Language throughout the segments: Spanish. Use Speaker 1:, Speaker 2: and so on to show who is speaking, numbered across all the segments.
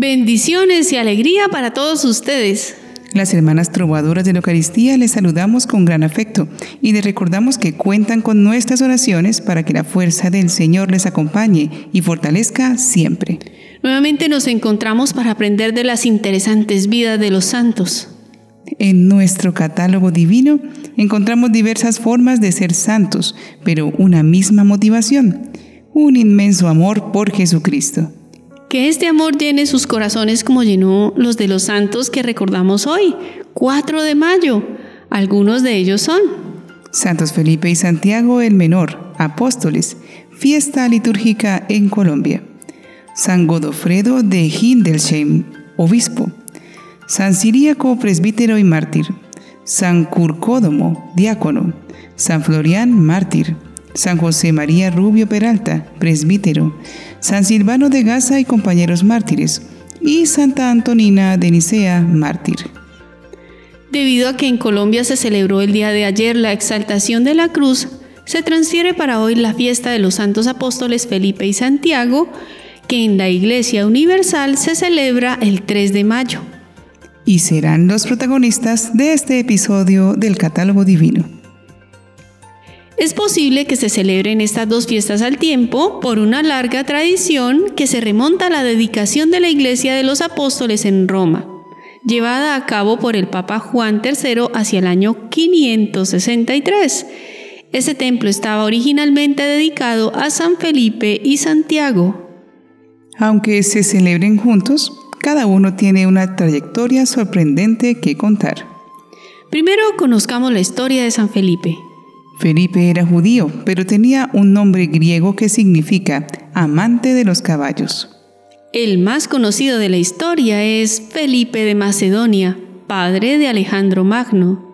Speaker 1: Bendiciones y alegría para todos ustedes.
Speaker 2: Las hermanas trovadoras de la Eucaristía les saludamos con gran afecto y les recordamos que cuentan con nuestras oraciones para que la fuerza del Señor les acompañe y fortalezca siempre.
Speaker 1: Nuevamente nos encontramos para aprender de las interesantes vidas de los santos.
Speaker 2: En nuestro catálogo divino encontramos diversas formas de ser santos, pero una misma motivación, un inmenso amor por Jesucristo.
Speaker 1: Que este amor llene sus corazones como llenó los de los santos que recordamos hoy, 4 de mayo. Algunos de ellos son
Speaker 2: Santos Felipe y Santiago el Menor, apóstoles, fiesta litúrgica en Colombia. San Godofredo de Hildesheim, obispo. San Siríaco, presbítero y mártir. San Curcódomo, diácono. San Florián, mártir. San José María Rubio Peralta, presbítero. San Silvano de Gaza y compañeros mártires, y Santa Antonina de Nicea, mártir.
Speaker 1: Debido a que en Colombia se celebró el día de ayer la exaltación de la cruz, se transfiere para hoy la fiesta de los santos apóstoles Felipe y Santiago, que en la Iglesia Universal se celebra el 3 de mayo.
Speaker 2: Y serán los protagonistas de este episodio del Catálogo Divino.
Speaker 1: Es posible que se celebren estas dos fiestas al tiempo por una larga tradición que se remonta a la dedicación de la Iglesia de los Apóstoles en Roma, llevada a cabo por el Papa Juan III hacia el año 563. Ese templo estaba originalmente dedicado a San Felipe y Santiago.
Speaker 2: Aunque se celebren juntos, cada uno tiene una trayectoria sorprendente que contar.
Speaker 1: Primero conozcamos la historia de San Felipe.
Speaker 2: Felipe era judío, pero tenía un nombre griego que significa amante de los caballos.
Speaker 1: El más conocido de la historia es Felipe de Macedonia, padre de Alejandro Magno.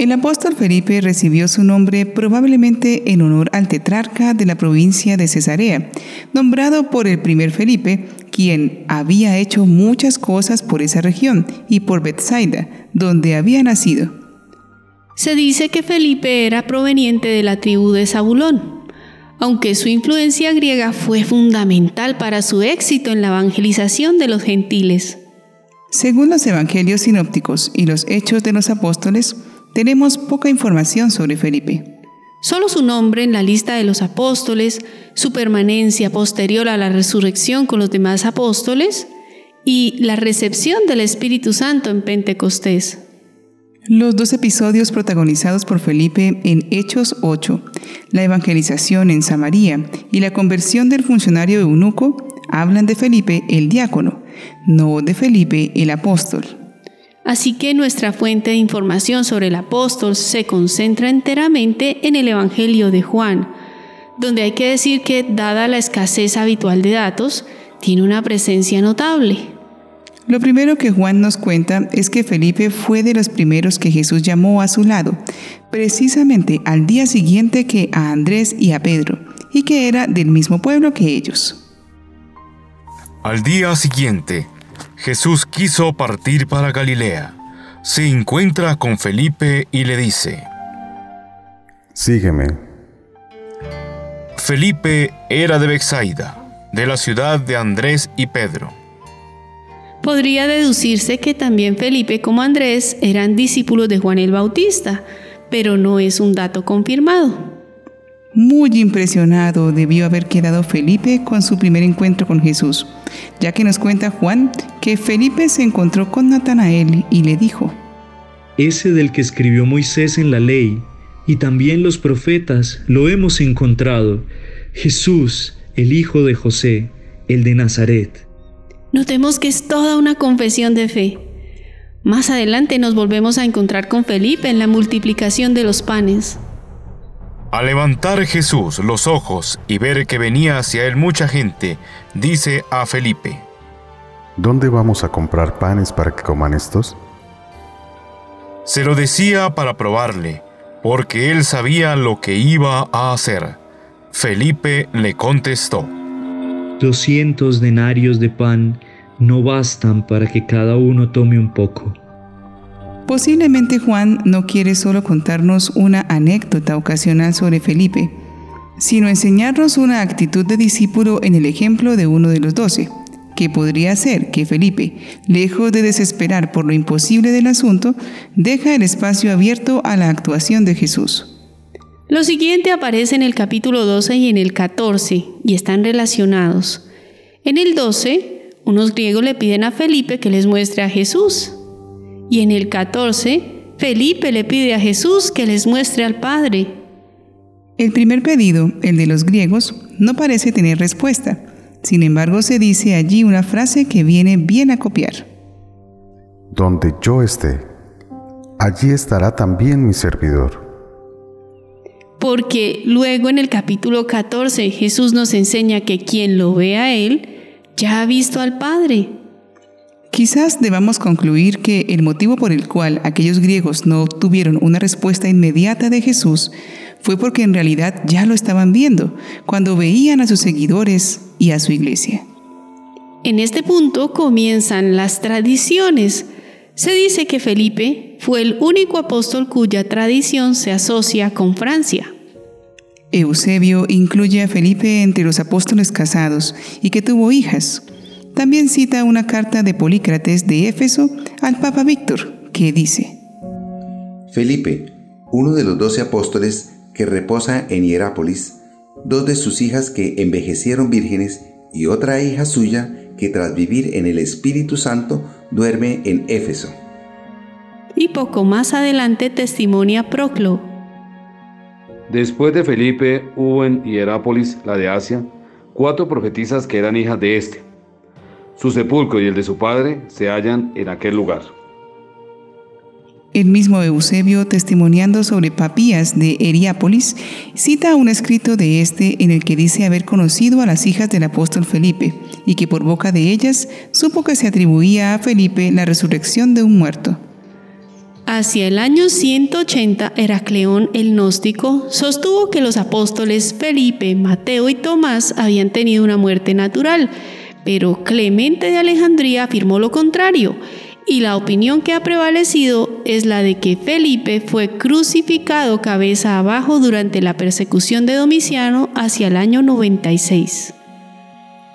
Speaker 2: El apóstol Felipe recibió su nombre probablemente en honor al tetrarca de la provincia de Cesarea, nombrado por el primer Felipe, quien había hecho muchas cosas por esa región y por Bethsaida, donde había nacido.
Speaker 1: Se dice que Felipe era proveniente de la tribu de Zabulón, aunque su influencia griega fue fundamental para su éxito en la evangelización de los gentiles.
Speaker 2: Según los evangelios sinópticos y los hechos de los apóstoles, tenemos poca información sobre Felipe.
Speaker 1: Solo su nombre en la lista de los apóstoles, su permanencia posterior a la resurrección con los demás apóstoles y la recepción del Espíritu Santo en Pentecostés.
Speaker 2: Los dos episodios protagonizados por Felipe en Hechos 8, la evangelización en Samaria y la conversión del funcionario eunuco, hablan de Felipe el diácono, no de Felipe el apóstol.
Speaker 1: Así que nuestra fuente de información sobre el apóstol se concentra enteramente en el Evangelio de Juan, donde hay que decir que, dada la escasez habitual de datos, tiene una presencia notable.
Speaker 2: Lo primero que Juan nos cuenta es que Felipe fue de los primeros que Jesús llamó a su lado, precisamente al día siguiente que a Andrés y a Pedro, y que era del mismo pueblo que ellos.
Speaker 3: Al día siguiente, Jesús quiso partir para Galilea. Se encuentra con Felipe y le dice,
Speaker 4: Sígueme.
Speaker 3: Felipe era de Bexaida, de la ciudad de Andrés y Pedro.
Speaker 1: Podría deducirse que también Felipe como Andrés eran discípulos de Juan el Bautista, pero no es un dato confirmado.
Speaker 2: Muy impresionado debió haber quedado Felipe con su primer encuentro con Jesús, ya que nos cuenta Juan que Felipe se encontró con Natanael y le dijo,
Speaker 5: Ese del que escribió Moisés en la ley y también los profetas lo hemos encontrado, Jesús, el hijo de José, el de Nazaret.
Speaker 1: Notemos que es toda una confesión de fe. Más adelante nos volvemos a encontrar con Felipe en la multiplicación de los panes.
Speaker 3: Al levantar Jesús los ojos y ver que venía hacia él mucha gente, dice a Felipe,
Speaker 4: ¿Dónde vamos a comprar panes para que coman estos?
Speaker 3: Se lo decía para probarle, porque él sabía lo que iba a hacer. Felipe le contestó,
Speaker 5: Doscientos denarios de pan no bastan para que cada uno tome un poco.
Speaker 2: Posiblemente Juan no quiere solo contarnos una anécdota ocasional sobre Felipe, sino enseñarnos una actitud de discípulo en el ejemplo de uno de los doce, que podría ser que Felipe, lejos de desesperar por lo imposible del asunto, deja el espacio abierto a la actuación de Jesús.
Speaker 1: Lo siguiente aparece en el capítulo 12 y en el 14 y están relacionados. En el 12, unos griegos le piden a Felipe que les muestre a Jesús. Y en el 14, Felipe le pide a Jesús que les muestre al Padre.
Speaker 2: El primer pedido, el de los griegos, no parece tener respuesta. Sin embargo, se dice allí una frase que viene bien a copiar.
Speaker 4: Donde yo esté, allí estará también mi servidor.
Speaker 1: Porque luego en el capítulo 14 Jesús nos enseña que quien lo ve a Él, ya ha visto al Padre.
Speaker 2: Quizás debamos concluir que el motivo por el cual aquellos griegos no obtuvieron una respuesta inmediata de Jesús fue porque en realidad ya lo estaban viendo cuando veían a sus seguidores y a su iglesia.
Speaker 1: En este punto comienzan las tradiciones. Se dice que Felipe fue el único apóstol cuya tradición se asocia con Francia.
Speaker 2: Eusebio incluye a Felipe entre los apóstoles casados y que tuvo hijas. También cita una carta de Polícrates de Éfeso al Papa Víctor, que dice,
Speaker 6: Felipe, uno de los doce apóstoles que reposa en Hierápolis, dos de sus hijas que envejecieron vírgenes y otra hija suya que tras vivir en el Espíritu Santo duerme en Éfeso.
Speaker 1: Y poco más adelante testimonia Proclo.
Speaker 7: Después de Felipe hubo en Hierápolis, la de Asia, cuatro profetisas que eran hijas de éste. Su sepulcro y el de su padre se hallan en aquel lugar.
Speaker 2: El mismo Eusebio, testimoniando sobre Papías de Heriápolis, cita un escrito de este en el que dice haber conocido a las hijas del apóstol Felipe y que por boca de ellas supo que se atribuía a Felipe la resurrección de un muerto.
Speaker 1: Hacia el año 180, Heracleón el gnóstico sostuvo que los apóstoles Felipe, Mateo y Tomás habían tenido una muerte natural, pero Clemente de Alejandría afirmó lo contrario y la opinión que ha prevalecido es la de que Felipe fue crucificado cabeza abajo durante la persecución de Domiciano hacia el año 96.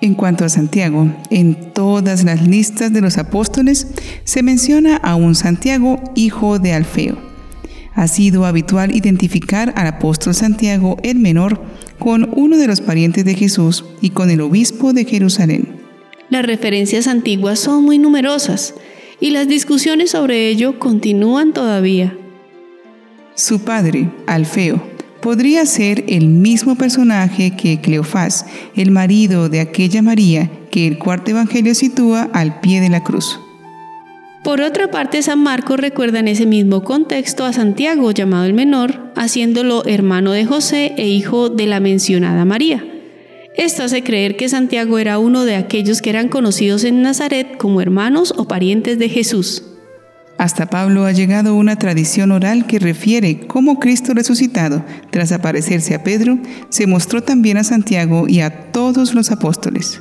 Speaker 2: En cuanto a Santiago, en todas las listas de los apóstoles se menciona a un Santiago hijo de Alfeo. Ha sido habitual identificar al apóstol Santiago el menor con uno de los parientes de Jesús y con el obispo de Jerusalén.
Speaker 1: Las referencias antiguas son muy numerosas y las discusiones sobre ello continúan todavía.
Speaker 2: Su padre, Alfeo, podría ser el mismo personaje que Cleofás, el marido de aquella María que el cuarto evangelio sitúa al pie de la cruz.
Speaker 1: Por otra parte, San Marcos recuerda en ese mismo contexto a Santiago, llamado el menor, haciéndolo hermano de José e hijo de la mencionada María. Esto hace creer que Santiago era uno de aquellos que eran conocidos en Nazaret como hermanos o parientes de Jesús.
Speaker 2: Hasta Pablo ha llegado una tradición oral que refiere cómo Cristo resucitado, tras aparecerse a Pedro, se mostró también a Santiago y a todos los apóstoles.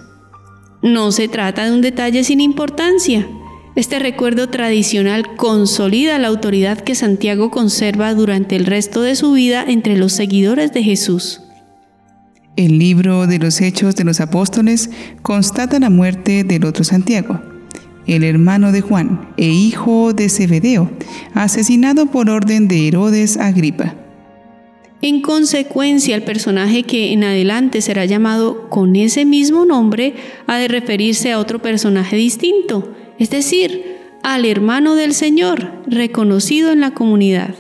Speaker 1: No se trata de un detalle sin importancia. Este recuerdo tradicional consolida la autoridad que Santiago conserva durante el resto de su vida entre los seguidores de Jesús.
Speaker 2: El libro de los Hechos de los Apóstoles constata la muerte del otro Santiago, el hermano de Juan e hijo de Zebedeo, asesinado por orden de Herodes Agripa.
Speaker 1: En consecuencia, el personaje que en adelante será llamado con ese mismo nombre ha de referirse a otro personaje distinto, es decir, al hermano del Señor, reconocido en la comunidad.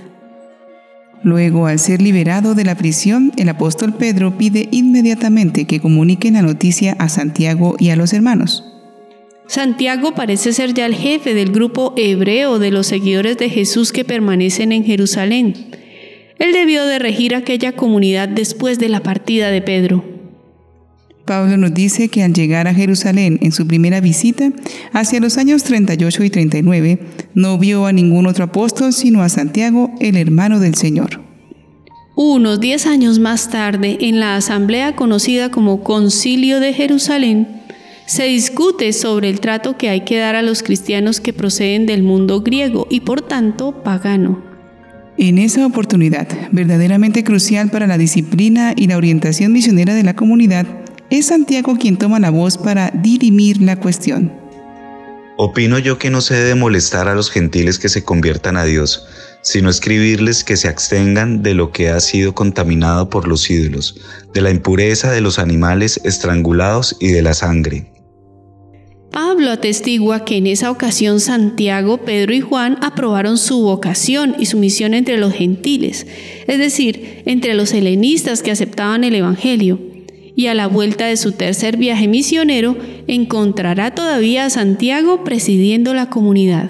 Speaker 2: Luego, al ser liberado de la prisión, el apóstol Pedro pide inmediatamente que comuniquen la noticia a Santiago y a los hermanos.
Speaker 1: Santiago parece ser ya el jefe del grupo hebreo de los seguidores de Jesús que permanecen en Jerusalén. Él debió de regir aquella comunidad después de la partida de Pedro.
Speaker 2: Pablo nos dice que al llegar a Jerusalén en su primera visita, hacia los años 38 y 39, no vio a ningún otro apóstol sino a Santiago, el hermano del Señor.
Speaker 1: Unos diez años más tarde, en la asamblea conocida como Concilio de Jerusalén, se discute sobre el trato que hay que dar a los cristianos que proceden del mundo griego y por tanto pagano.
Speaker 2: En esa oportunidad, verdaderamente crucial para la disciplina y la orientación misionera de la comunidad, Es Santiago quien toma la voz para dirimir la cuestión.
Speaker 8: Opino yo que no se debe molestar a los gentiles que se conviertan a Dios, sino escribirles que se abstengan de lo que ha sido contaminado por los ídolos, de la impureza de los animales estrangulados y de la sangre.
Speaker 1: Atestigua que en esa ocasión Santiago, Pedro y Juan aprobaron su vocación y su misión entre los gentiles, es decir, entre los helenistas que aceptaban el Evangelio y a la vuelta de su tercer viaje misionero encontrará todavía a Santiago presidiendo la comunidad.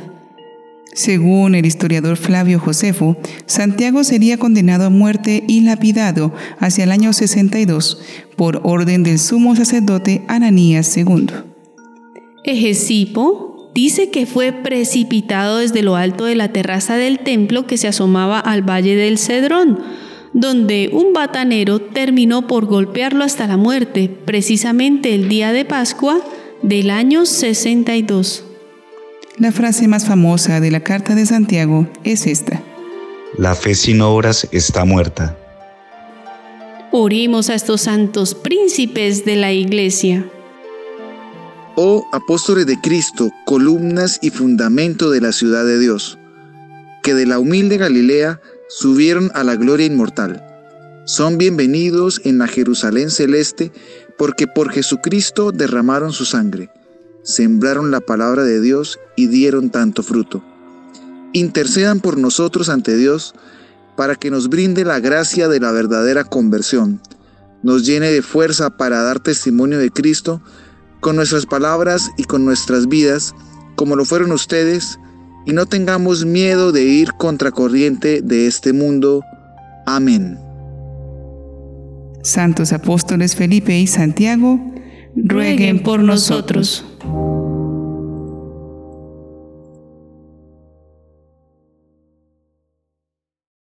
Speaker 2: Según el historiador Flavio Josefo, Santiago sería condenado a muerte y lapidado hacia el año 62 por orden del sumo sacerdote Ananías II.
Speaker 1: Egesipo dice que fue precipitado desde lo alto de la terraza del templo que se asomaba al valle del Cedrón, donde un batanero terminó por golpearlo hasta la muerte, precisamente el día de Pascua del año 62.
Speaker 2: La frase más famosa de la Carta de Santiago es esta.
Speaker 8: La fe sin obras está muerta.
Speaker 1: Oremos a estos santos príncipes de la Iglesia.
Speaker 9: Oh apóstoles de Cristo, columnas y fundamento de la ciudad de Dios, que de la humilde Galilea subieron a la gloria inmortal. Son bienvenidos en la Jerusalén celeste porque por Jesucristo derramaron su sangre, sembraron la palabra de Dios y dieron tanto fruto. Intercedan por nosotros ante Dios para que nos brinde la gracia de la verdadera conversión, nos llene de fuerza para dar testimonio de Cristo con nuestras palabras y con nuestras vidas, como lo fueron ustedes, y no tengamos miedo de ir contracorriente de este mundo. Amén.
Speaker 2: Santos apóstoles Felipe y Santiago, rueguen por nosotros.